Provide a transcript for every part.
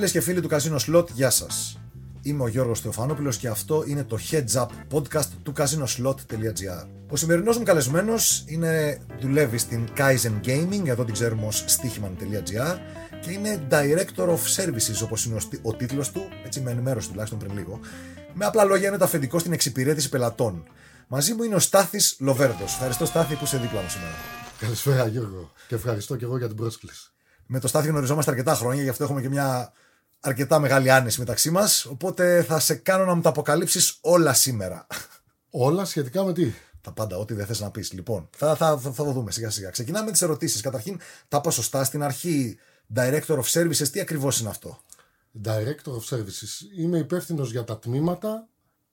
Φίλες και φίλοι του Casino Slot, γεια σας. Είμαι ο Γιώργος Θεοφάνοπουλο και αυτό είναι το Heads Up podcast του casinoslot.gr. Ο σημερινός μου καλεσμένος είναι, δουλεύει στην Kaizen Gaming, εδώ την ξέρουμε ως στοίχημαν.gr και είναι Director of Services, όπως είναι ο τίτλος του, έτσι με ενημέρωση τουλάχιστον πριν λίγο. Με απλά λόγια είναι το αφεντικό στην εξυπηρέτηση πελατών. Μαζί μου είναι ο Στάθης Λοβέρδος. Ευχαριστώ, Στάθη, που είσαι δίπλα μου σήμερα. Καλησπέρα, Γιώργο. Και ευχαριστώ και εγώ για την πρόσκληση. Με το Στάθη γνωριζόμαστε αρκετά χρόνια, γι' αυτό έχουμε και μια αρκετά μεγάλη άνεση μεταξύ μας. Οπότε θα σε κάνω να μου τα αποκαλύψεις όλα σήμερα. Όλα σχετικά με τι; Τα πάντα, ό,τι δεν θες να πεις. Λοιπόν, θα, θα, θα, θα το δούμε σιγά σιγά. Ξεκινάμε με τις ερωτήσεις. Καταρχήν, τα είπα σωστά στην αρχή. Director of Services, τι ακριβώς είναι αυτό; Director of Services. Είμαι υπεύθυνος για τα τμήματα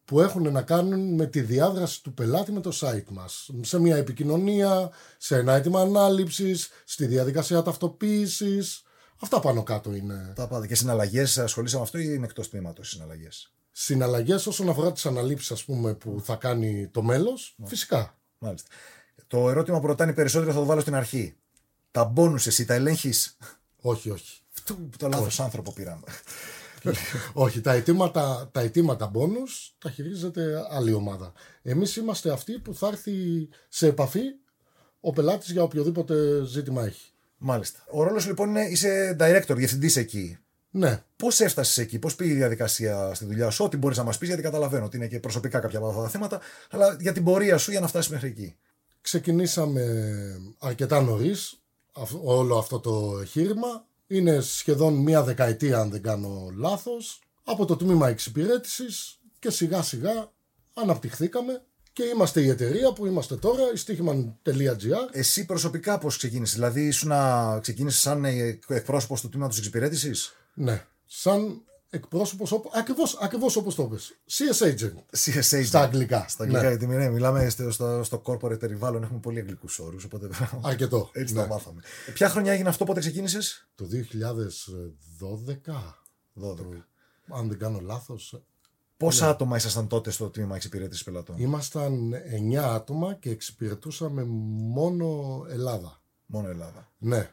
που έχουν να κάνουν με τη διάδραση του πελάτη με το site μας. Σε μια επικοινωνία, σε ένα έτοιμα ανάληψης, στη διαδικασία ταυτοποίησης. Αυτά πάνω κάτω είναι. Τα πάντα. Και συναλλαγές, ασχολείσαι με αυτό ή είναι εκτός τμήματος συναλλαγές; Συναλλαγές όσον αφορά τις αναλήψεις, ας πούμε, που θα κάνει το μέλος, φυσικά. Μάλιστα. Το ερώτημα που ρωτάνε περισσότερο θα το βάλω στην αρχή. Τα μπόνους εσύ τα ελέγχεις; Όχι, όχι. Αυτό το λάθος άνθρωπο πήραμε. Όχι, τα αιτήματα, τα αιτήματα bonus τα χειρίζεται άλλη ομάδα. Εμείς είμαστε αυτοί που θα έρθει σε επαφή ο πελάτης για οποιοδήποτε ζήτημα έχει. Μάλιστα. Ο ρόλος λοιπόν είναι είσαι director, διευθυντής εκεί. Ναι. Πώς έφτασες εκεί, πώς πήγε η διαδικασία στη δουλειά σου, ό,τι μπορείς να μας πεις, γιατί καταλαβαίνω ότι είναι και προσωπικά κάποια από αυτά τα θέματα, αλλά για την πορεία σου για να φτάσεις μέχρι εκεί. Ξεκινήσαμε αρκετά νωρίς όλο αυτό το εγχείρημα. Είναι σχεδόν μία δεκαετία, αν δεν κάνω λάθος, από το τμήμα εξυπηρέτησης και σιγά σιγά αναπτυχθήκαμε και είμαστε η εταιρεία που είμαστε τώρα, η stichman.gr. Εσύ προσωπικά πώς ξεκίνησες, δηλαδή ήσουν να ξεκίνησες σαν εκπρόσωπος του τμήματος εξυπηρέτησης; Ναι, σαν εκπρόσωπος. Ακριβώς ακριβώς όπως το είπες. CS agent. CS agent. Στα αγγλικά. Στα αγγλικά, ναι. γιατί ναι, μιλάμε στο, στο, στο corporate περιβάλλον, έχουμε πολύ αγγλικούς όρους. Οπότε... Αρκετό. Έτσι ναι. το μάθαμε. Ποια χρονιά έγινε αυτό, πότε ξεκίνησες, Το 2012. 12. Το, αν δεν κάνω λάθος. Πόσα ναι. άτομα ήσασταν τότε στο τμήμα εξυπηρέτησης πελατών, Ήμασταν 9 άτομα και εξυπηρετούσαμε μόνο Ελλάδα. Μόνο Ελλάδα. Ναι.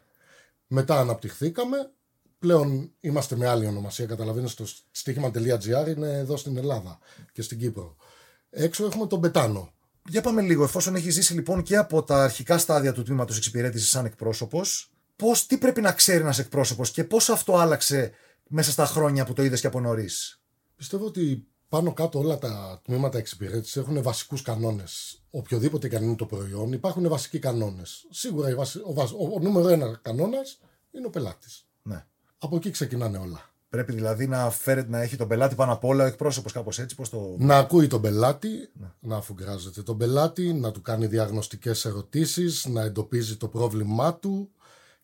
Μετά αναπτυχθήκαμε πλέον είμαστε με άλλη ονομασία. Καταλαβαίνετε, το στοίχημα.gr είναι εδώ στην Ελλάδα και στην Κύπρο. Έξω έχουμε τον Πετάνο. Για πάμε λίγο. Εφόσον έχεις ζήσει λοιπόν και από τα αρχικά στάδια του τμήματος εξυπηρέτησης σαν εκπρόσωπος, πώς, τι πρέπει να ξέρει ένας εκπρόσωπος και πώς αυτό άλλαξε μέσα στα χρόνια που το είδες και από νωρίς; Πιστεύω ότι πάνω κάτω όλα τα τμήματα εξυπηρέτησης έχουν βασικούς κανόνες. Οποιοδήποτε και αν είναι το προϊόν, υπάρχουν βασικοί κανόνες. Σίγουρα ο, ο, ο νούμερο ένα κανόνας είναι ο πελάτης. Ναι. Από εκεί ξεκινάνε όλα. Πρέπει δηλαδή να, φέρει, να έχει τον πελάτη πάνω απ' όλα ο εκπρόσωπος, κάπως έτσι. Πώς το... Να ακούει τον πελάτη, ναι. να αφουγκράζεται τον πελάτη, να του κάνει διαγνωστικές ερωτήσεις, να εντοπίζει το πρόβλημά του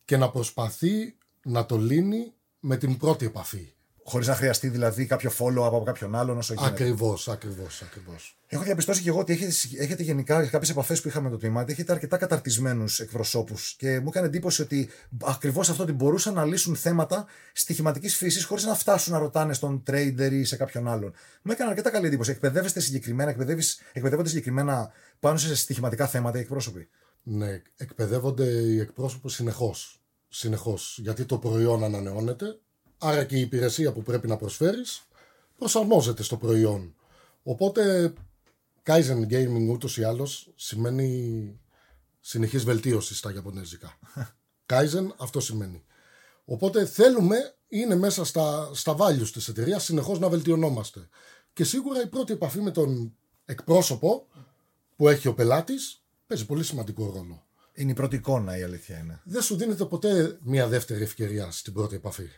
και να προσπαθεί να το λύνει με την πρώτη επαφή. Χωρίς να χρειαστεί δηλαδή κάποιο follow από κάποιον άλλον όσο γίνεται. Ακριβώς, ακριβώς, ακριβώς. Έχω διαπιστώσει και εγώ ότι έχετε, έχετε γενικά κάποιες επαφές που είχαμε με το τμήμα, έχετε αρκετά καταρτισμένους εκπροσώπους και μου έκανε εντύπωση ότι ακριβώς αυτό ότι μπορούσαν να λύσουν θέματα στοιχηματικής φύσης χωρίς να φτάσουν να ρωτάνε στον trader ή σε κάποιον άλλον. Μου έκανε αρκετά καλή εντύπωση. Εκπαιδεύεστε συγκεκριμένα, εκπαιδεύονται συγκεκριμένα πάνω σε στοιχηματικά θέματα οι εκπρόσωποι; Ναι, εκπαιδεύονται οι εκπρόσωποι συνεχώς. Συνεχώς. Γιατί το προϊόν ανανεώνεται, άρα και η υπηρεσία που πρέπει να προσφέρεις προσαρμόζεται στο προϊόν. Οπότε Kaizen Gaming ούτως ή άλλως σημαίνει συνεχής βελτίωση στα Ιαπωνέζικα. Kaizen αυτό σημαίνει. Οπότε θέλουμε, είναι μέσα στα, στα values της εταιρείας συνεχώς να βελτιωνόμαστε. Και σίγουρα η πρώτη επαφή με τον εκπρόσωπο που έχει ο πελάτης παίζει πολύ σημαντικό ρόλο. Είναι η πρώτη εικόνα η αλήθεια είναι. Δεν σου δίνεται ποτέ μια δεύτερη ευκαιρία στην πρώτη επαφή.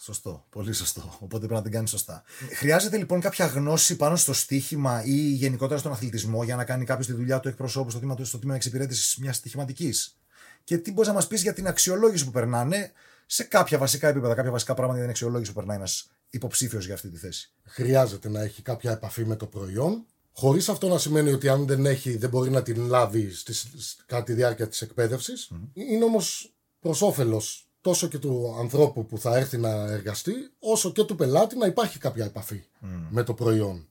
Σωστό. Πολύ σωστό. Οπότε πρέπει να την κάνει σωστά. Χρειάζεται λοιπόν κάποια γνώση πάνω στο στοίχημα ή γενικότερα στον αθλητισμό για να κάνει κάποιος τη δουλειά του εκπροσώπου στο τμήμα, στο τμήμα εξυπηρέτησης μιας στοιχηματικής; Και τι μπορείς να μας πεις για την αξιολόγηση που περνάνε σε κάποια βασικά επίπεδα, κάποια βασικά πράγματα για την αξιολόγηση που περνάει ένας υποψήφιος για αυτή τη θέση; Χρειάζεται να έχει κάποια επαφή με το προϊόν. Χωρίς αυτό να σημαίνει ότι αν δεν έχει, δεν μπορεί να την λάβει στη, κατά τη διάρκεια της εκπαίδευσης. Mm-hmm. Είναι όμως προς όφελος τόσο και του ανθρώπου που θα έρθει να εργαστεί, όσο και του πελάτη να υπάρχει κάποια επαφή με το προϊόν.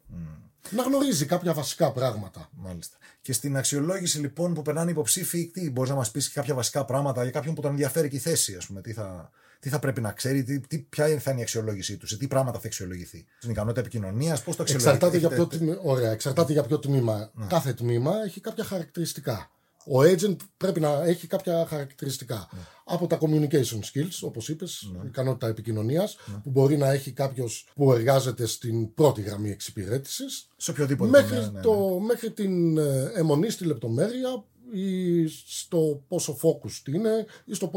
να γνωρίζει κάποια βασικά πράγματα. Μάλιστα. Και στην αξιολόγηση λοιπόν που περνάνε οι υποψήφοι, τι μπορείς να μας πεις κάποια βασικά πράγματα για κάποιον που τον ενδιαφέρει και η θέση, ας πούμε. Τι θα, τι θα πρέπει να ξέρει, τι, τι, ποια θα είναι η αξιολόγησή τους, σε τι πράγματα θα αξιολογηθεί. Στην ικανότητα επικοινωνίας, πώς το αξιολογεί. Εξαρτάται, για ποιο, τμήμα, ωραία, εξαρτάται για ποιο τμήμα. Ναι. Κάθε τμήμα έχει κάποια χαρακτηριστικά. Ο agent πρέπει να έχει κάποια χαρακτηριστικά. Ναι. Από τα communication skills, όπως είπες, ναι. ικανότητα επικοινωνίας, ναι. που μπορεί να έχει κάποιος που εργάζεται στην πρώτη γραμμή εξυπηρέτησης. Σε οποιοδήποτε μέχρι, ναι, ναι, το, μέχρι την ε, αιμονή στη λεπτομέρεια ή στο πόσο focused είναι ή στο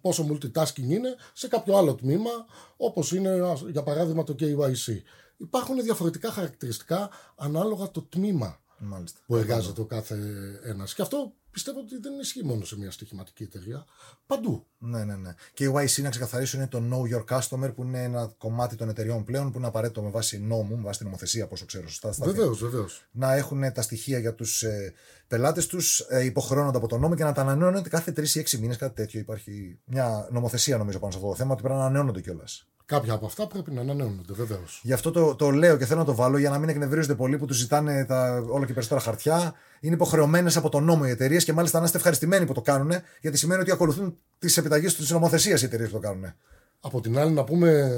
πόσο multitasking είναι σε κάποιο άλλο τμήμα όπως είναι για παράδειγμα το KYC. Υπάρχουν διαφορετικά χαρακτηριστικά ανάλογα το τμήμα Μάλιστα. που εργάζεται ο κάθε ένας. Και αυτό πιστεύω ότι δεν ισχύει μόνο σε μια στοιχηματική εταιρεία. Παντού. Ναι, ναι, ναι. Και η YC, να ξεκαθαρίσω, είναι το Know Your Customer, που είναι ένα κομμάτι των εταιριών πλέον που είναι απαραίτητο με βάση νόμου, με βάση την νομοθεσία, πόσο ξέρω σωστά. Βεβαίως, βεβαίως. Να έχουν τα στοιχεία για τους ε, πελάτες τους, ε, υποχρεώνονται από τον νόμο και να τα ανανεώνονται κάθε τρεις ή έξι μήνες, κάτι τέτοιο. Υπάρχει μια νομοθεσία νομίζω πάνω σε αυτό το θέμα, ότι πρέπει να ανανεώνονται κιόλας. Κάποια από αυτά πρέπει να ανανεώνονται, βεβαίως. Γι' αυτό το, το λέω και θέλω να το βάλω για να μην εκνευρίζονται πολλοί που τους ζητάνε τα όλο και περισσότερα χαρτιά. Είναι υποχρεωμένες από τον νόμο οι εταιρείες και μάλιστα να είστε ευχαριστημένοι που το κάνουν, γιατί σημαίνει ότι ακολουθούν τις επιταγές της νομοθεσίας οι εταιρείες που το κάνουν. Από την άλλη, να πούμε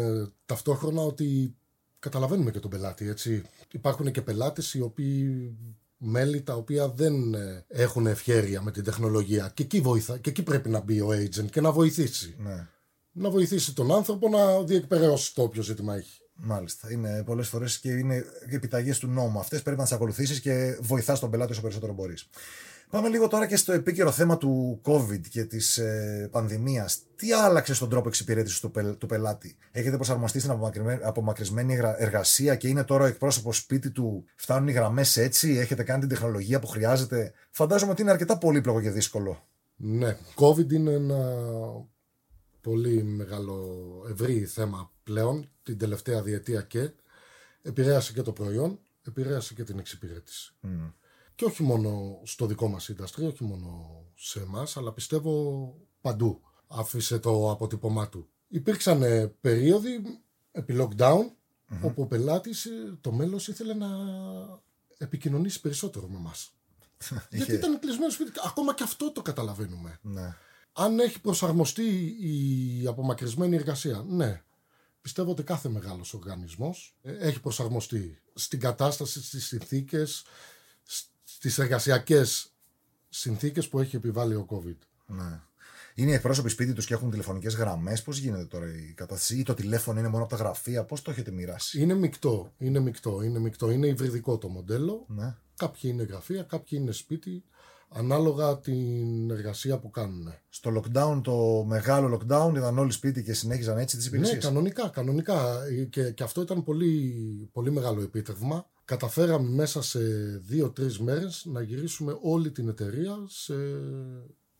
ταυτόχρονα ότι καταλαβαίνουμε και τον πελάτη. Έτσι. Υπάρχουν και πελάτες οι οποίοι μέλη τα οποία δεν ε, έχουν ευχέρεια με την τεχνολογία. Και εκεί, βοηθά, και εκεί πρέπει να μπει ο agent και να βοηθήσει. Ναι να βοηθήσει τον άνθρωπο να διεκπαιρεώσει το όποιο ζήτημα έχει. Μάλιστα. Είναι πολλές φορές και είναι επιταγές του νόμου αυτές. Πρέπει να τις ακολουθήσεις και βοηθάς τον πελάτη όσο περισσότερο μπορείς. Πάμε λίγο τώρα και στο επίκαιρο θέμα του COVID και της ε, πανδημίας. Τι άλλαξε στον τρόπο εξυπηρέτησης του, του πελάτη, Έχετε προσαρμοστεί στην απομακρυσμένη εργασία και είναι τώρα ο εκπρόσωπος σπίτι του, φτάνουν οι γραμμές έτσι, έχετε κάνει την τεχνολογία που χρειάζεται; Φαντάζομαι ότι είναι αρκετά πολύπλοκο και δύσκολο. Ναι, COVID είναι ένα πολύ μεγάλο ευρύ θέμα πλέον την τελευταία διετία και επηρέασε και το προϊόν, επηρέασε και την εξυπηρέτηση. Mm. Και όχι μόνο στο δικό μας industry, όχι μόνο σε εμάς, αλλά πιστεύω παντού άφησε το αποτύπωμά του. Υπήρξαν περίοδοι επί lockdown mm-hmm. όπου ο πελάτης, το μέλος ήθελε να επικοινωνήσει περισσότερο με μας. Γιατί ήταν κλεισμένο σπίτι. Ακόμα και αυτό το καταλαβαίνουμε. Ναι αν έχει προσαρμοστεί η απομακρυσμένη εργασία. Ναι. Πιστεύω ότι κάθε μεγάλος οργανισμός ε, έχει προσαρμοστεί στην κατάσταση, στις συνθήκες, στις εργασιακές συνθήκες που έχει επιβάλει ο COVID. Ναι. Είναι οι εκπρόσωποι σπίτι τους και έχουν τηλεφωνικές γραμμές; Πώς γίνεται τώρα η κατάσταση, ή το τηλέφωνο είναι μόνο από τα γραφεία, πώς το έχετε μοιράσει; Είναι μεικτό. Είναι μεικτό. Είναι, μεικτό. είναι υβριδικό το μοντέλο. Ναι. Κάποιοι είναι γραφεία, κάποιοι είναι σπίτι ανάλογα την εργασία που κάνουν. Στο lockdown, το μεγάλο lockdown, ήταν όλοι σπίτι και συνέχιζαν έτσι τις υπηρεσίες. Ναι, κανονικά, κανονικά. Και, και αυτό ήταν πολύ, πολύ μεγάλο επίτευγμα. Καταφέραμε μέσα σε δύο-τρεις μέρες να γυρίσουμε όλη την εταιρεία σε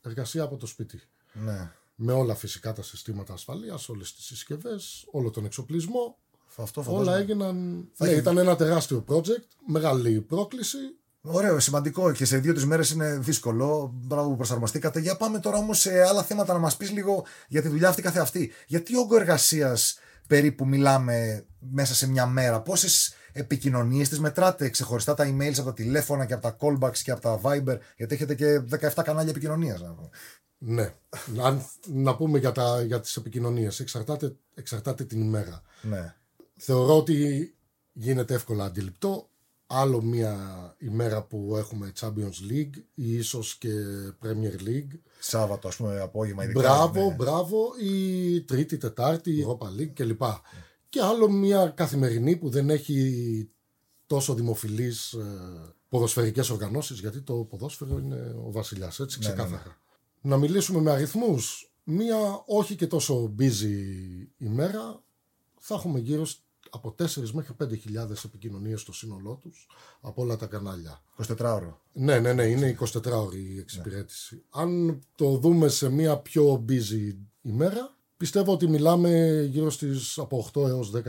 εργασία από το σπίτι. Ναι. Με όλα φυσικά τα συστήματα ασφαλείας, όλες τις συσκευές, όλο τον εξοπλισμό. Αυτό όλα έγιναν. Ναι, ήταν ένα τεράστιο project, μεγάλη πρόκληση Ωραίο, σημαντικό και σε δύο-τρεις μέρες είναι δύσκολο. Μπράβο που προσαρμοστήκατε. Για πάμε τώρα όμως σε άλλα θέματα να μας πεις λίγο για τη δουλειά αυτή καθε αυτή. Γιατί όγκο εργασίας περίπου μιλάμε μέσα σε μια μέρα, πόσες επικοινωνίες τις μετράτε ξεχωριστά τα emails από τα τηλέφωνα και από τα callbacks και από τα Viber, γιατί έχετε και 17 κανάλια επικοινωνίας. Ναι. να, να πούμε για, τα, για τις επικοινωνίες. Εξαρτάται, εξαρτάται την ημέρα. Ναι. Θεωρώ ότι γίνεται εύκολα αντιληπτό άλλο μια ημέρα που έχουμε Champions League ή ίσως και Premier League. Σάββατο ας πούμε απόγευμα ειδικά. Μπράβο, ναι. μπράβο ή Τρίτη, Τετάρτη, Europa League κλπ. Και άλλο μια καθημερινή που δεν έχει τόσο δημοφιλείς ε, ποδοσφαιρικές οργανώσεις γιατί το ποδόσφαιρο είναι ο βασιλιάς έτσι ναι, ναι, ξεκάθαρα. Να μιλήσουμε με αριθμούς. Μία όχι και τόσο busy ημέρα θα έχουμε γύρω από 4 μέχρι 5.000 επικοινωνίες στο σύνολό τους από όλα τα κανάλια. 24 ώρο. Ναι, ναι, ναι, είναι 24 ώρη η εξυπηρέτηση. Ναι. Αν το δούμε σε μια πιο busy ημέρα, πιστεύω ότι μιλάμε γύρω στις από 8 έως 10.000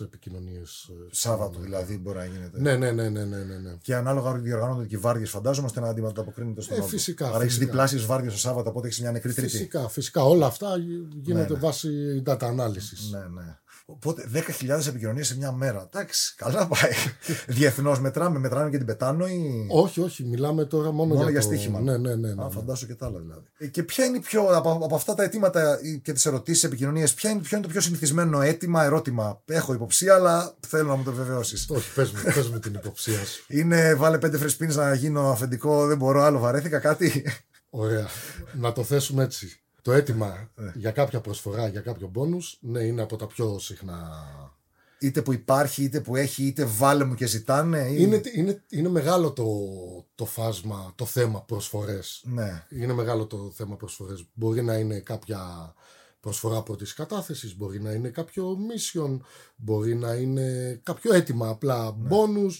επικοινωνίες. Σάββατο δηλαδή μπορεί να γίνεται. Ναι, ναι, ναι, ναι, ναι, ναι. ναι. Και ανάλογα διοργανώνονται και οι βάρδιες, φαντάζομαι, ώστε να ανταποκρίνεται στον ε, Φυσικά. Άρα έχεις διπλάσιε βάρδιες το Σάββατο, οπότε έχεις μια νεκρή τρίτη. Φυσικά, φυσικά. Όλα αυτά γίνεται ναι, ναι. βάσει data analysis. Ναι, ναι. Οπότε 10.000 επικοινωνίες σε μια μέρα. Εντάξει, καλά πάει. Διεθνώς μετράμε, μετράμε και την πετάνω ή. Όχι, όχι, μιλάμε τώρα μόνο, Μόνο για το... στοίχημα. Ναι, ναι, ναι. ναι, Α, ναι. φαντάσου και τα άλλα δηλαδή. Ε, Και ποια είναι η πιο, από, από αυτά τα αιτήματα ή- και τις ερωτήσεις, επικοινωνίες, ποιο είναι, ποιο είναι το πιο συνηθισμένο αίτημα, ερώτημα; Έχω υποψία, αλλά θέλω να μου το βεβαιώσεις. Όχι, πες μου, πες μου την υποψία σου. Είναι βάλε πέντε φρεσπίνες να γίνω αφεντικό, δεν μπορώ άλλο, βαρέθηκα κάτι; Ωραία. να το θέσουμε έτσι. Το αίτημα Ναι. για κάποια προσφορά, για κάποιο μπόνους, ναι, είναι από τα πιο συχνά. είτε που υπάρχει, είτε που έχει, είτε βάλε μου και ζητάνε. Ή... Είναι, είναι, είναι μεγάλο το, το φάσμα, το θέμα προσφορές. Ναι. Είναι μεγάλο το θέμα προσφορές. Μπορεί να είναι κάποια προσφορά πρώτης κατάθεσης, μπορεί να είναι κάποιο mission, μπορεί να είναι κάποιο αίτημα απλά bonus,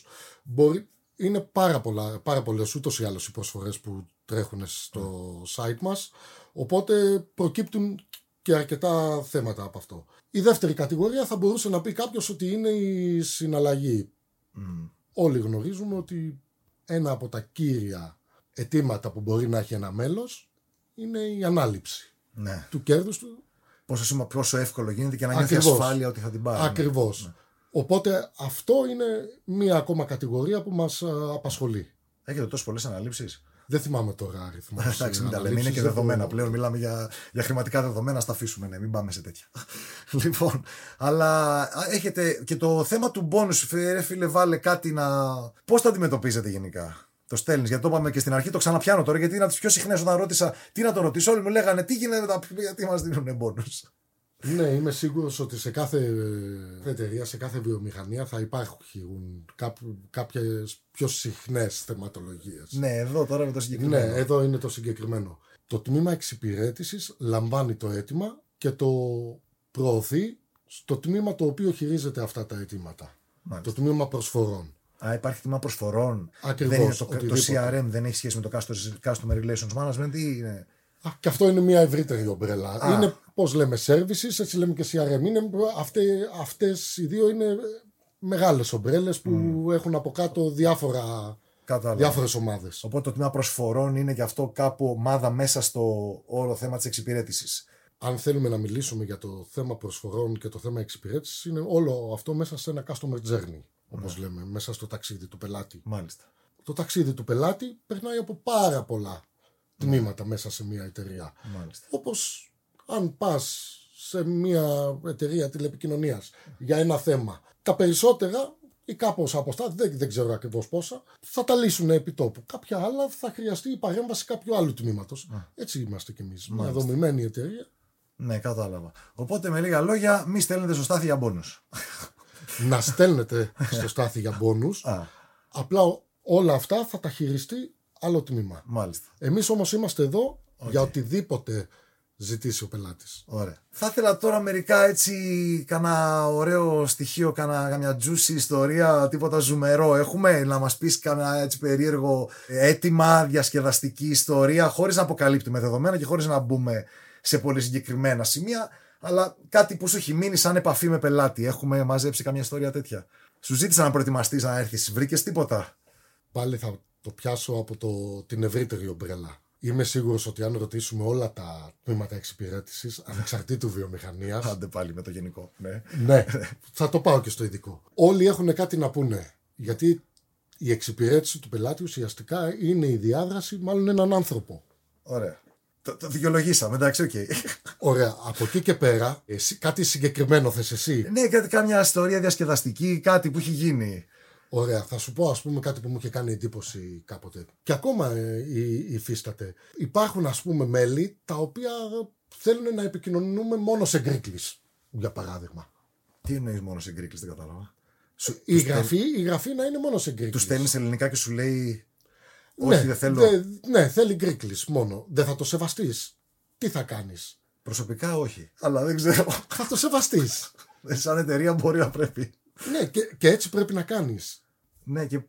μπορεί... Είναι πάρα, πολλά, πάρα πολλές ούτως ή άλλως οι προσφορές που τρέχουν στο site μας, οπότε προκύπτουν και αρκετά θέματα από αυτό. Η δεύτερη κατηγορία θα μπορούσε να πει κάποιος ότι είναι η συναλλαγή. Μμ. Όλοι γνωρίζουμε ότι ένα από τα κύρια αιτήματα που μπορεί να έχει ένα μέλος είναι η ανάληψη ναι. του κέρδους του. Πόσο, σήμα, πόσο εύκολο γίνεται και να νιώθει Ακριβώς. ασφάλεια ότι θα την πάρει. Ακριβώς. Οπότε αυτό είναι μία ακόμα κατηγορία που μας α, απασχολεί. Έχετε τόσο πολλές αναλήψεις. Δεν θυμάμαι τώρα αριθμό. Εντάξει, μην τα λέμε. Είναι και δεδομένα πλέον. Μιλάμε για, για χρηματικά δεδομένα. στα αφήσουμε, ναι, μην πάμε σε τέτοια. λοιπόν, αλλά α, έχετε και το θέμα του bonus, ρε φίλε, βάλε κάτι να. Πώς το αντιμετωπίζετε γενικά; Το στέλνεις, γιατί το είπαμε και στην αρχή, το ξαναπιάνω τώρα, γιατί είναι από τις πιο συχνές όταν ρώτησα τι να το ρωτήσω. Όλοι μου λέγανε τι γίνεται με τα γιατί μας δίνουν bonus; Ναι, είμαι σίγουρος ότι σε κάθε ε, εταιρεία, σε κάθε βιομηχανία θα υπάρχουν κάποιου- κάποιες πιο συχνές θεματολογίες. ναι, εδώ τώρα με το Ναι, συγκεκριμένο. εδώ είναι το συγκεκριμένο. Το τμήμα εξυπηρέτησης λαμβάνει το αίτημα και το προωθεί στο τμήμα το οποίο χειρίζεται αυτά τα αιτήματα. Μάλιστα. Το τμήμα προσφορών. Α, υπάρχει τμήμα προσφορών. Ακριβώς, δεν είναι το, το οτιδήποτε. CRM δεν έχει σχέση με το Customer- Customer Relations Management ή είναι. Α, και αυτό είναι μια ευρύτερη ομπρέλα. Α. Είναι, πώς λέμε, services, έτσι λέμε και CRM. Είναι, αυτέ, αυτές οι δύο είναι μεγάλες ομπρέλες που έχουν από κάτω διάφορα, Κατάλαβα. διάφορες ομάδες. Οπότε το τμήμα προσφορών είναι και αυτό κάπου ομάδα μέσα στο όλο θέμα της εξυπηρέτησης. Αν θέλουμε να μιλήσουμε για το θέμα προσφορών και το θέμα εξυπηρέτησης, είναι όλο αυτό μέσα σε ένα customer journey, όπως λέμε, μέσα στο ταξίδι του πελάτη. Μάλιστα. Το ταξίδι του πελάτη περνάει από πάρα πολλά τμήματα μέσα σε μια εταιρεία. Μάλιστα. Όπως αν πας σε μια εταιρεία τηλεπικοινωνίας για ένα θέμα, τα περισσότερα ή κάπως από αυτά, δεν, δεν ξέρω ακριβώς πόσα, θα τα λύσουν επί τόπου. Κάποια άλλα θα χρειαστεί η παρέμβαση κάποιου άλλου τμήματος. Έτσι είμαστε κι εμείς. Μια δομημένη εταιρεία. Ναι, κατάλαβα. Οπότε με λίγα λόγια, μη στέλνετε στο στάθι για μπόνους. να στέλνετε στο στάθι για μπόνους, Α, απλά όλα αυτά θα τα χειριστεί άλλο τμήμα. μάλιστα. Εμείς όμως είμαστε εδώ για οτιδήποτε ζητήσει ο πελάτης. Ωραία. Θα ήθελα τώρα μερικά έτσι, κάνα ωραίο στοιχείο, κάνα καμιά juicy ιστορία, τίποτα ζουμερό. Έχουμε να μας πεις κάνα έτσι περίεργο αίτημα, διασκεδαστική ιστορία, χωρίς να αποκαλύπτουμε δεδομένα και χωρίς να μπούμε σε πολύ συγκεκριμένα σημεία, αλλά κάτι που σου έχει μείνει σαν επαφή με πελάτη. Έχουμε μαζέψει καμιά ιστορία τέτοια. Σου ζήτησα να προετοιμαστείς να έρθεις, βρήκες τίποτα; Πάλι θα το πιάσω από το, την ευρύτερη ομπρέλα. Είμαι σίγουρος ότι αν ρωτήσουμε όλα τα τμήματα εξυπηρέτησης, ανεξαρτήτου βιομηχανίας, Άντε πάλι με το γενικό. Ναι. ναι, θα το πάω και στο ειδικό. Όλοι έχουν κάτι να πούνε. Γιατί η εξυπηρέτηση του πελάτη ουσιαστικά είναι η διάδραση μάλλον έναν άνθρωπο. Ωραία. Το, το δικαιολογήσαμε, εντάξει, οκ. Ωραία. Από εκεί και πέρα, εσύ, κάτι συγκεκριμένο θες εσύ; ναι, κάτι, κάμια ιστορία διασκεδαστική, κάτι που έχει γίνει. Ωραία. Θα σου πω, ας πούμε, κάτι που μου είχε κάνει εντύπωση κάποτε. Και ακόμα ε, υ- υφίσταται. Υπάρχουν, ας πούμε, μέλη τα οποία θέλουν να επικοινωνούμε μόνο σε Greeklish, για παράδειγμα. Τι εννοείς μόνο σε Greeklish, δεν κατάλαβα. Σου, Η γραφή, η γραφή να είναι μόνο σε Greeklish. τους στέλνεις ελληνικά και σου λέει. Ναι, Όχι, δεν θέλω. δε- ναι, θέλει γκρίκλις μόνο. Δεν θα το σεβαστείς. Τι θα κάνεις; Προσωπικά όχι. Αλλά δεν ξέρω. Θα το σεβαστείς. Σαν εταιρεία μπορεί να πρέπει. Ναι, και, και έτσι πρέπει να κάνεις. Ναι, και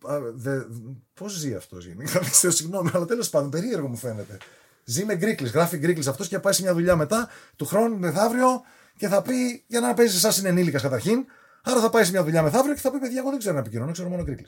πώς ζει αυτός γενικά. Δεν ξέρω, συγγνώμη, αλλά τέλος πάντων περίεργο μου φαίνεται. Ζει με γκρίκλι, γράφει γκρίκλι αυτός και πάει σε μια δουλειά μετά του χρόνου μεθαύριο και θα πει για να παίζεις σαν συνενήλικας καταρχήν. Άρα θα πάει σε μια δουλειά μεθαύριο και θα πει: Παιδιά, εγώ δεν ξέρω να επικοινωνώ, ξέρω μόνο γκρίκλι.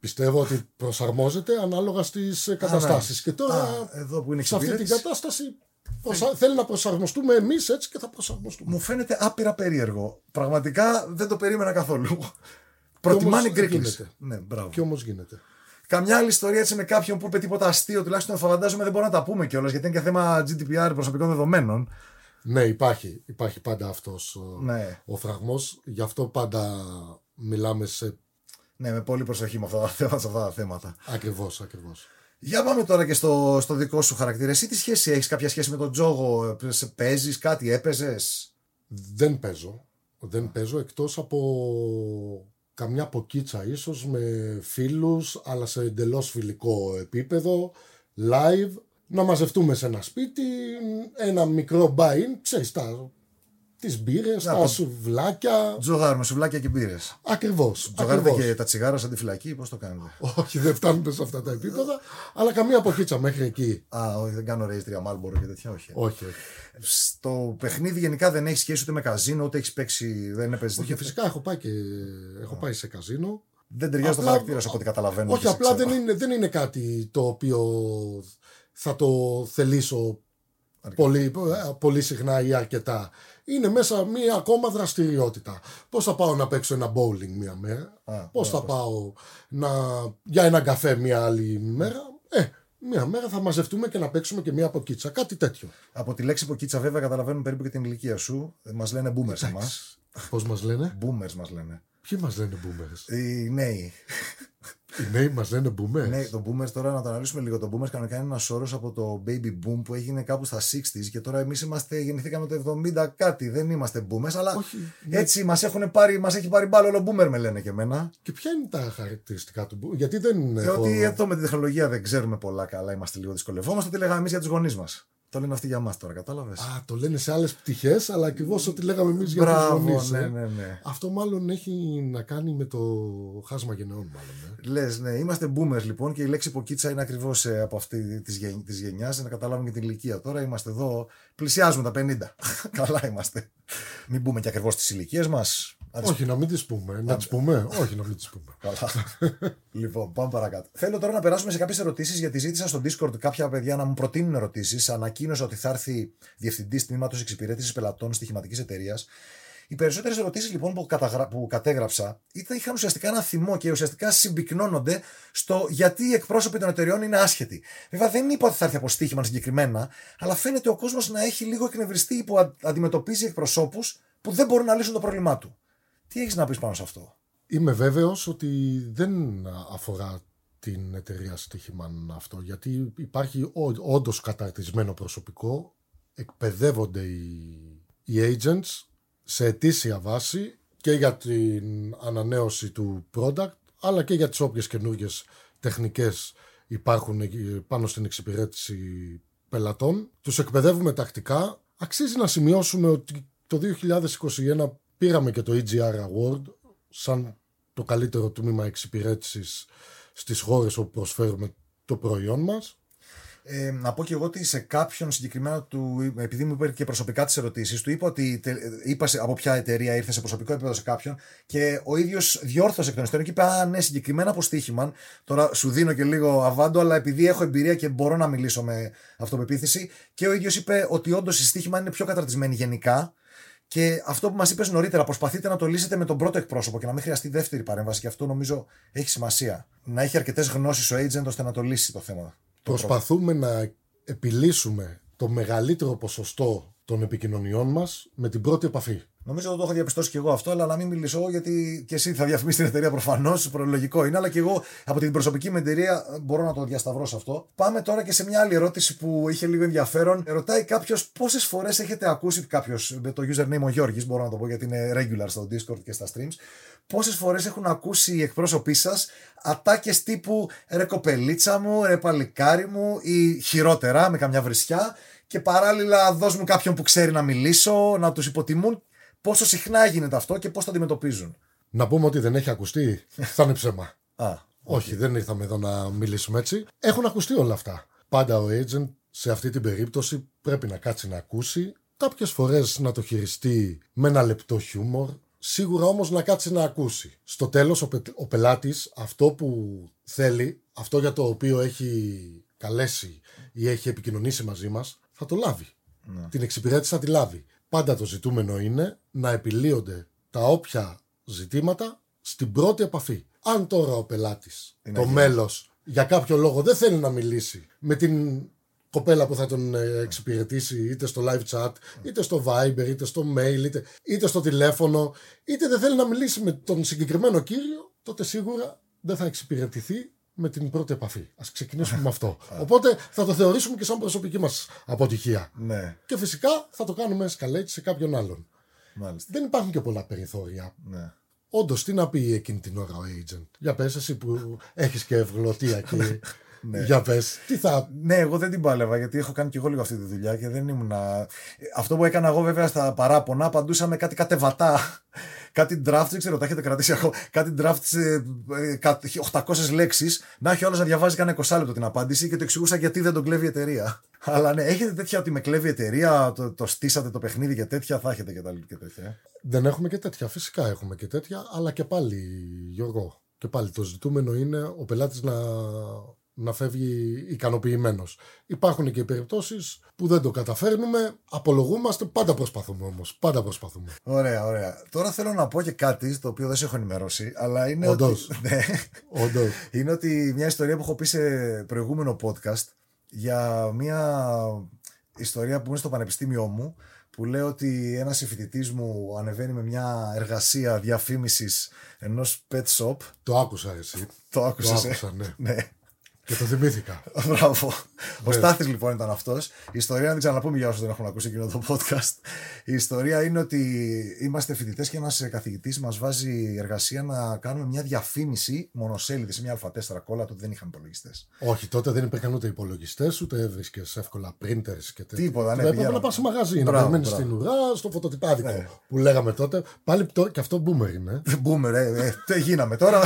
Πιστεύω ότι προσαρμόζεται ανάλογα στις ε, καταστάσεις. Και τώρα, Α, εδώ που είναι σε αυτή την εξυπηρέτηση. κατάσταση, Προσα... Θέλει να προσαρμοστούμε εμείς έτσι και θα προσαρμοστούμε. Μου φαίνεται άπειρα περίεργο. Πραγματικά δεν το περίμενα καθόλου. Προτιμάνε γκρίκλι. Ναι, μπράβο. Και όμως γίνεται. Καμιά άλλη ιστορία έτσι με κάποιον που είπε τίποτα αστείο, τουλάχιστον θα φαντάζομαι δεν μπορούμε να τα πούμε κιόλας, γιατί είναι και θέμα GDPR προσωπικών δεδομένων. Ναι, υπάρχει, υπάρχει πάντα αυτός Ναι. ο φραγμός. Γι' αυτό πάντα μιλάμε σε. Ναι, με πολύ προσοχή με αυτά τα θέματα. σε αυτά τα θέματα. Ακριβώς, ακριβώς. Για πάμε τώρα και στο, στο δικό σου χαρακτήρα. Εσύ τι σχέση έχεις, κάποια σχέση με τον τζόγο, παίζεις κάτι, έπαιζες; Δεν παίζω. Δεν παίζω εκτός από καμιά ποκίτσα ίσως με φίλους αλλά σε εντελώς φιλικό επίπεδο live να μαζευτούμε σε ένα σπίτι ένα μικρό buy-in ξέρεις τα τις μπύρες, Να, τα το- σουβλάκια Τζογάρουμε σουβλάκια και μπύρες. ακριβώς, Τζογάρετε ακριβώς. και τα τσιγάρα σαν τη φυλακή, πώς το κάνετε; όχι δεν φτάνουμε σε αυτά τα επίπεδα αλλά καμία ποκίτσα μέχρι εκεί Α, όχι, δεν κάνω raise 3 Μάλμπορο και τέτοια, όχι. όχι, όχι. Στο παιχνίδι γενικά δεν έχει σχέση ούτε με καζίνο, ούτε έχεις παίξει, δεν έπαιζε. όχι φυσικά έχω πάει, και, έχω πάει σε καζίνο Δεν ταιριάζει το Απλά- χαρακτήρα σου από ό,τι καταλαβαίνω. Όχι, και σε απλά ξέρω. δεν είναι, δεν είναι κάτι το οποίο θα το θελήσω πολύ, ε, πολύ συχνά ή αρκετά. Είναι μέσα μία ακόμα δραστηριότητα. Πώς θα πάω να παίξω ένα bowling μία μέρα, Α, πώς θα ωραία, πάω να, για ένα καφέ μία άλλη μέρα; Ε, μία μέρα θα μαζευτούμε και να παίξουμε και μία ποκίτσα. Κάτι τέτοιο. Από τη λέξη ποκίτσα, βέβαια, καταλαβαίνουν περίπου και την ηλικία σου. Μας λένε boomers εμάς. Πώς μας λένε, Boomers μας λένε. ποιοι μας λένε boomers; Οι νέοι. Οι νέοι μας λένε boomers. Ναι, το boomers τώρα να το αναλύσουμε λίγο. Το boomers κανονικά είναι ένας όρος από το baby boom που έγινε κάπου στα 60s και τώρα εμείς είμαστε, γεννηθήκαμε το 70 κάτι. Δεν είμαστε boomers, αλλά Όχι, ναι. έτσι μας πάρει, μας έχει πάρει μπάλο όλο boomer με λένε και εμένα. Και ποια είναι τα χαρακτηριστικά του boomer. Γιατί δεν Και έχω... ότι εδώ με τη τεχνολογία δεν ξέρουμε πολλά καλά, είμαστε λίγο δυσκολευόμαστε. Τι λέγαμε εμείς για τους γονείς μας. Το λένε αυτοί για μας τώρα, κατάλαβες; Α, το λένε σε άλλες πτυχές, αλλά ακριβώς ό,τι λέγαμε εμείς για του Μπράβο, γονεί. ναι, ναι, ναι. Αυτό μάλλον έχει να κάνει με το χάσμα γενεών, μάλλον. Ε. Λες, ναι, είμαστε boomers λοιπόν και η λέξη ποκίτσα είναι ακριβώς από αυτή της γεν, της γενιάς, να καταλάβουμε και την ηλικία. Τώρα είμαστε εδώ, πλησιάζουμε τα 50. Καλά είμαστε. Μην πούμε και ακριβώς τι ηλικίες μας. Όχι, να μην τις πούμε. Να τις πούμε. Όχι, να μην τις πούμε. Καλά. λοιπόν, πάμε παρακάτω. Θέλω τώρα να περάσουμε σε κάποιες ερωτήσεις γιατί ζήτησα στο Discord κάποια παιδιά να μου προτείνουν ερωτήσεις. Ανακοίνωσα ότι θα έρθει διευθυντής τμήματος εξυπηρέτησης πελατών στοιχηματικής εταιρείας. Οι περισσότερες ερωτήσεις λοιπόν που, καταγρα... που κατέγραψα ήταν, είχαν ουσιαστικά ένα θυμό και ουσιαστικά συμπυκνώνονται στο γιατί οι εκπρόσωποι των εταιρεών είναι άσχετοι. Βέβαια δεν είπα ότι θα έρθει από στοίχημα συγκεκριμένα, αλλά φαίνεται ο κόσμος να έχει λίγο εκνευριστεί που α- αντιμετωπίζει εκπροσώπους που δεν μπορούν να λύσουν το πρόβλημά του. Τι έχεις να πεις πάνω σε αυτό; Είμαι βέβαιος ότι δεν αφορά την εταιρεία Στίχημαν αυτό, γιατί υπάρχει ό- όντως καταρτισμένο προσωπικό, εκπαιδεύονται οι, οι agents σε ετήσια βάση και για την ανανέωση του product, αλλά και για τις όποιες καινούργιες τεχνικές υπάρχουν εκεί πάνω στην εξυπηρέτηση πελατών. Τους εκπαιδεύουμε τακτικά. Αξίζει να σημειώσουμε ότι το 2021 πήραμε και το EGR Award σαν το καλύτερο τμήμα εξυπηρέτησης στις χώρες όπου προσφέρουμε το προϊόν μας. Ε, να πω και εγώ ότι σε κάποιον συγκεκριμένα του, επειδή μου είπε και προσωπικά τις ερωτήσεις, του είπα ότι τε- είπα σε- από ποια εταιρεία ήρθε σε προσωπικό επίπεδο σε κάποιον και ο ίδιος διόρθωσε εκ των υστέρων και είπε: Α, ναι, συγκεκριμένα από Στίχημαν. Τώρα σου δίνω και λίγο αβάντο, αλλά επειδή έχω εμπειρία και μπορώ να μιλήσω με αυτοπεποίθηση. Και ο ίδιος είπε ότι όντως η Στίχημαν είναι πιο καταρτισμένη γενικά. Και αυτό που μας είπες νωρίτερα, προσπαθείτε να το λύσετε με τον πρώτο εκπρόσωπο και να μην χρειαστεί δεύτερη παρέμβαση. Και αυτό νομίζω έχει σημασία. Να έχει αρκετές γνώσεις ο agent ώστε να το λύσει το θέμα. Το Προσπαθούμε να επιλύσουμε το μεγαλύτερο ποσοστό των επικοινωνιών μας με την πρώτη επαφή. Νομίζω ότι το έχω διαπιστώσει και εγώ αυτό, αλλά να μην μιλήσω εγώ, γιατί και εσύ θα διαφημίσεις την εταιρεία προφανώς, προλογικό είναι, αλλά και εγώ από την προσωπική μου εταιρεία μπορώ να το διασταυρώσω αυτό. Πάμε τώρα και σε μια άλλη ερώτηση που είχε λίγο ενδιαφέρον. Ρωτάει κάποιος πόσες φορές έχετε ακούσει κάποιος με το username ο Γιώργης, μπορώ να το πω γιατί είναι regular στο Discord και στα streams. Πόσες φορές έχουν ακούσει οι εκπρόσωποι σας ατάκες τύπου ρε κοπελίτσα μου, ρε παλικάρι μου ή χειρότερα με καμιά βρισιά και παράλληλα δώσ' μου κάποιον που ξέρει να μιλήσω, να τους υποτιμούν. Πόσο συχνά γίνεται αυτό και πώς το αντιμετωπίζουν. Να πούμε ότι δεν έχει ακουστεί, θα είναι ψέμα. Α, Όχι, δεν ήρθαμε εδώ να μιλήσουμε έτσι. Έχουν ακουστεί όλα αυτά. Πάντα ο agent σε αυτή την περίπτωση πρέπει να κάτσει να ακούσει, κάποιες φορές να το χειριστεί με ένα λεπτό χιούμορ, σίγουρα όμως να κάτσει να ακούσει. Στο τέλος ο, πε- ο πελάτης αυτό που θέλει, αυτό για το οποίο έχει καλέσει ή έχει επικοινωνήσει μαζί μας, θα το λάβει. Την εξυπηρέτηση θα τη λάβει. Πάντα το ζητούμενο είναι να επιλύονται τα όποια ζητήματα στην πρώτη επαφή. Αν τώρα ο πελάτης, Είναι το αγιός. μέλος, για κάποιο λόγο δεν θέλει να μιλήσει με την κοπέλα που θα τον ε, εξυπηρετήσει είτε στο live chat, είτε στο Viber, είτε στο mail, είτε, είτε στο τηλέφωνο, είτε δεν θέλει να μιλήσει με τον συγκεκριμένο κύριο, τότε σίγουρα δεν θα εξυπηρετηθεί με την πρώτη επαφή. Ας ξεκινήσουμε με αυτό. Οπότε θα το θεωρήσουμε και σαν προσωπική μας αποτυχία. Ναι, Και φυσικά θα το κάνουμε escalate σε κάποιον άλλον. μάλιστα. Δεν υπάρχουν και πολλά περιθώρια. Ναι. Όντως, τι να πει εκείνη την ώρα ο agent; Για πες εσύ που έχεις και ευγλωτία και... Για πες, τι θα... Ναι, εγώ δεν την πάλευα γιατί έχω κάνει και εγώ λίγο αυτή τη δουλειά και δεν ήμουνα. Αυτό που έκανα εγώ βέβαια στα παράπονα, απαντούσα με κάτι κατεβατά. Κάτι draft, δεν ξέρω, τα έχετε κρατήσει ακόμα. Κάτι draft σε ε, κα- 800 λέξεις. Να έχει όλο να διαβάζει κανένα 20 λεπτό την απάντηση και το εξηγούσα γιατί δεν τον κλέβει η εταιρεία. Αλλά ναι, έχετε τέτοια ότι με κλέβει η εταιρεία, το, το στήσατε το παιχνίδι και τέτοια, θα έχετε και τα και τέτοια. ε; Δεν έχουμε και τέτοια, φυσικά έχουμε και τέτοια, αλλά και πάλι, Γιώργο, και πάλι το ζητούμενο είναι ο πελάτης να, να φεύγει ικανοποιημένος. Υπάρχουν και περιπτώσεις που δεν το καταφέρνουμε, απολογούμαστε, πάντα προσπαθούμε όμως, πάντα προσπαθούμε. Ωραία, ωραία. Τώρα θέλω να πω και κάτι το οποίο δεν σε έχω ενημερώσει, αλλά είναι Όντως. ότι. Ναι. Όντως. είναι ότι μια ιστορία που έχω πει σε προηγούμενο podcast για μια ιστορία που είναι στο πανεπιστήμιό μου που λέει ότι ένας φοιτητή μου ανεβαίνει με μια εργασία διαφήμισης ενός pet shop. Το άκουσα εσύ. Το άκουσες, Το ε; άκουσα, ναι. Ναι. Και το θυμήθηκα. Μπράβο. Ο Στάθης λοιπόν ήταν αυτό. Η ιστορία, να την ξαναπούμε για όσου δεν έχουν ακούσει εκείνο το podcast. Η ιστορία είναι ότι είμαστε φοιτητέ και ένα καθηγητή μα βάζει εργασία να κάνουμε μια διαφήμιση μονοσέλιδη σε μια Α4 κόλλα. Τότε δεν είχαμε υπολογιστέ. Όχι, τότε δεν υπήρχαν ούτε υπολογιστέ, ούτε έβρισκε εύκολα printers και τέτοια. Τίποτα, ναι, Έπρεπε πηγαίναμε. να πα σε μαγαζί, να Μπράβο, περιμένει μπράβο. στην ουρά, στο φωτοτυπάδικο Ναι. που λέγαμε τότε. Πάλι το, και αυτό boomer είναι. Boomer, ε, ε, τι γίναμε τώρα.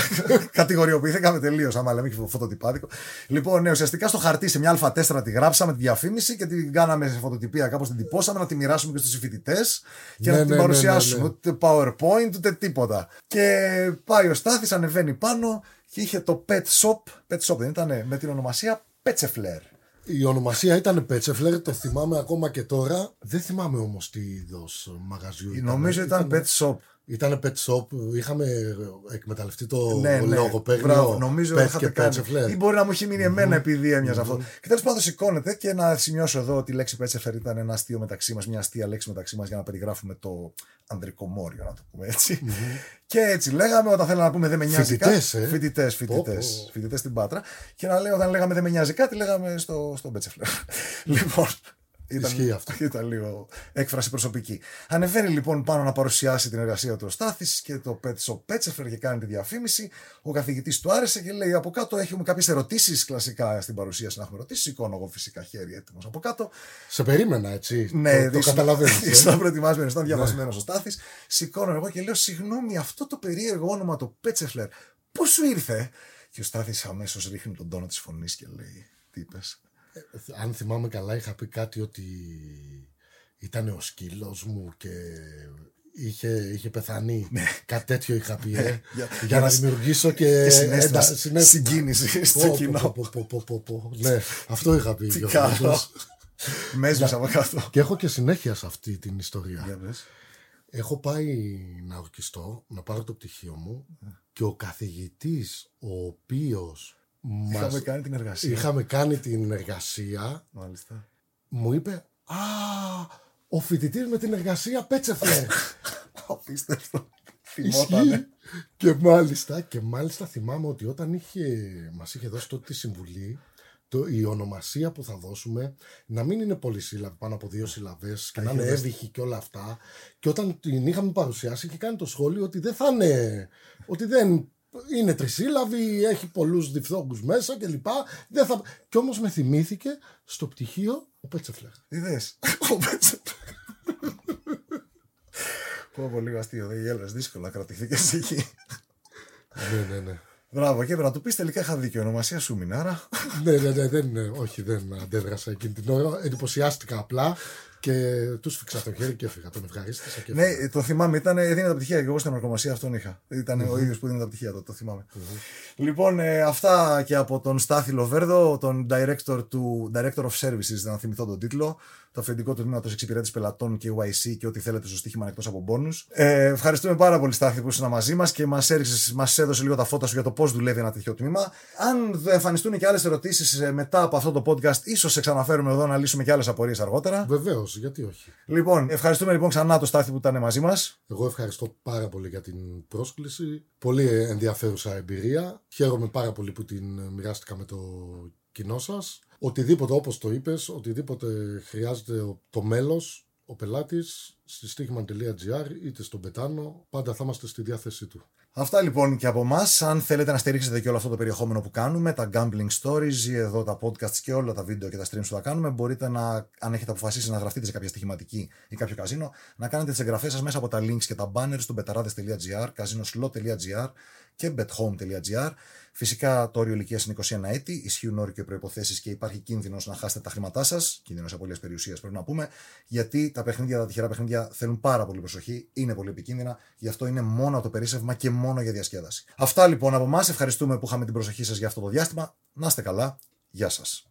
Κατηγοριοποιηθήκαμε τελείω, άμα λέμε και φωτοτυπάδικο. Λοιπόν, ναι, ουσιαστικά στο χαρτί σε μια Α4 τη γράψαμε τη διαφήμιση και την κάναμε σε φωτοτυπία. Κάπως την τυπώσαμε να τη μοιράσουμε και στους φοιτητές και Ναι, να ναι, την ναι, παρουσιάσουμε. ναι, ναι. Ούτε PowerPoint ούτε τίποτα. Και πάει ο Στάθης, ανεβαίνει πάνω και είχε το Pet Shop. Pet Shop δεν ήταν, με την ονομασία Petzefler. Η ονομασία ήταν Πέτσεφλερ, το θυμάμαι ακόμα και τώρα. Δεν θυμάμαι όμως τι είδος μαγαζιού ήταν. Νομίζω ήταν Pet Shop. Ήταν pet shop, είχαμε εκμεταλλευτεί το Ναι, ναι. λογοπαίγνιο Μπράβο, νομίζω pet είχατε και κάνει. Petzefler. Ή μπορεί να μου έχει μείνει εμένα επειδή έμοιαζε αυτό. Και τέλος πάντων σηκώνεται και να σημειώσω εδώ ότι η λέξη Πέτσεφερ ήταν ένα αστείο μεταξύ μας, μια αστεία λέξη μεταξύ μας για να περιγράφουμε το ανδρικό μόριο, να το πούμε έτσι. Και έτσι λέγαμε όταν θέλαμε να πούμε δεν με νοιάζει κάτι. Φοιτητές, ε. Φοιτητές, Πω, φοιτητές. πω. Φοιτητές στην Πάτρα. Και να λέω όταν λέγαμε δεν με νοιάζει κάτι, λέγαμε στο, στο Πέτσεφλερ. λοιπόν. Ισχύει αυτό. Ήταν λίγο έκφραση προσωπική. Ανεβαίνει λοιπόν πάνω να παρουσιάσει την εργασία του ο Στάθης και το Pet Shop Petzefler και κάνει τη διαφήμιση. Ο καθηγητής του άρεσε και λέει: Από κάτω έχουμε κάποιες ερωτήσεις κλασικά στην παρουσίαση να έχουμε ρωτήσει. Σηκώνω εγώ φυσικά χέρι έτοιμος από κάτω. Σε περίμενα, έτσι. Ναι, το, το ήσουν- καταλαβαίνω. Ήσουν προετοιμασμένος, ήταν διαβασμένος ο Στάθης. Σηκώνω εγώ και λέω: Συγγνώμη, αυτό το περίεργο όνομα το Petzefler, πώς σου ήρθε; Και ο Στάθης αμέσως ρίχνει τον τόνο της φωνής και λέει: Τι είπες; Αν θυμάμαι καλά, είχα πει κάτι ότι ήταν ο σκύλος μου και είχε, είχε πεθάνει. Κάτι τέτοιο είχα πει. ε, Ναι. Για- για, για να να- δημιουργήσω και, και συνέστημα, εντα- συνέστημα. συγκίνηση στο Πω, πω, κοινό. πω, πω, πω, πω, πω. Ναι, αυτό είχα πει. Τι Γιώργο, κάνω. όντως. Μέσβησα από κάτω. Και έχω και συνέχεια σε αυτή την ιστορία. Για πες. Έχω πάει να ορκιστώ, να πάρω το πτυχίο μου και ο καθηγητής ο οποίος Είχαμε μας... κάνει την εργασία. είχαμε κάνει την εργασία Μάλιστα. μου είπε «Α, ο φοιτητής με την εργασία Πέτσεφλερ». Απίστευτο. Ισχύει. Θυμότανε. και μάλιστα, και μάλιστα θυμάμαι ότι όταν είχε, μας είχε δώσει τότε τη συμβουλή το, η ονομασία που θα δώσουμε να μην είναι πολυσύλλαβη πάνω από δύο συλλαβές και να είναι είχε δώσει. έβυχη και όλα αυτά και όταν την είχαμε παρουσιάσει είχε κάνει το σχόλιο ότι δεν θα είναι ότι δεν είναι τρισύλλαβη, έχει πολλούς διφθόγκους μέσα και λοιπά δεν θα... και όμως με θυμήθηκε στο πτυχίο ο Πέτσεφλερ Είδες; Ο Πέτσεφλερ. Πω πω λίγο αστείο. Δεν γέλας. Δύσκολο να κρατηθήκες εκεί. ναι, ναι, ναι. Μπράβο. Και έπρεπε να του πεις τελικά είχα δίκιο. Ονομασία σου μηνάρα. ναι, ναι, ναι, δεν, όχι, δεν αντέδρασα εκείνη την ώρα. Εντυπωσιάστηκα απλά και τους φίξα το χέρι και έφυγα. Τον ευχαρίστησα και Ναι, το θυμάμαι, ήταν, έδινε τα πτυχία. Και εγώ στην ορκομοσία αυτόν είχα. Ήταν ο ίδιος που έδινε τα πτυχία, το, το θυμάμαι. Λοιπόν, ε, αυτά και από τον Στάθη Λοβέρδο, τον director, του, director of Services, να θυμηθώ τον τίτλο, το αφεντικό του τμήματος εξυπηρέτηση πελατών και YC και ό,τι θέλετε στο στοίχημα εκτός από πόνου. Ε, ευχαριστούμε πάρα πολύ, Στάθη, που ήσουν μαζί μας και μας μας έδωσε λίγο τα φώτα σου για το πώς δουλεύει ένα τέτοιο τμήμα. Αν εμφανιστούν και άλλες ερωτήσεις μετά από αυτό το podcast, ίσως σε ξαναφέρουμε εδώ να λύσουμε και άλλες απορίες αργότερα. Βεβαίως, γιατί όχι; Λοιπόν, ευχαριστούμε λοιπόν ξανά το Στάθη που ήταν μαζί μας. Εγώ ευχαριστώ πάρα πολύ για την πρόσκληση. Πολύ ενδιαφέρουσα εμπειρία. Χαίρομαι πάρα πολύ που την μοιράστηκα με το κοινό σας. Οτιδήποτε, όπως το είπες, οτιδήποτε χρειάζεται το μέλος, ο πελάτης, στη στοίχημα.gr είτε στον Πετάνο, πάντα θα είμαστε στη διάθεσή του. Αυτά λοιπόν και από εμά. Αν θέλετε να στηρίξετε και όλο αυτό το περιεχόμενο που κάνουμε, τα gambling stories ή εδώ τα podcasts και όλα τα βίντεο και τα streams που θα κάνουμε, μπορείτε να, αν έχετε αποφασίσει να γραφτείτε σε κάποια στοιχηματική ή κάποιο καζίνο, να κάνετε τις εγγραφές σας μέσα από τα links και τα banners του betarades.gr, casinoslot.gr και bethome.gr. Φυσικά το όριο ηλικίας είναι 21 έτη, ισχύουν όροι και προποθέσει και υπάρχει κίνδυνος να χάσετε τα χρήματά σας. Κίνδυνος απολύτω περιουσίας πρέπει να πούμε, γιατί τα παιχνίδια, τα τυχερά παιχνίδια θέλουν πάρα πολύ προσοχή, είναι πολύ επικίνδυνα, γι' αυτό είναι μόνο το περίσσευμα και μόνο για διασκέδαση. Αυτά λοιπόν από εμάς. Ευχαριστούμε που είχαμε την προσοχή σας για αυτό το διάστημα. Να είστε καλά. Γεια σας.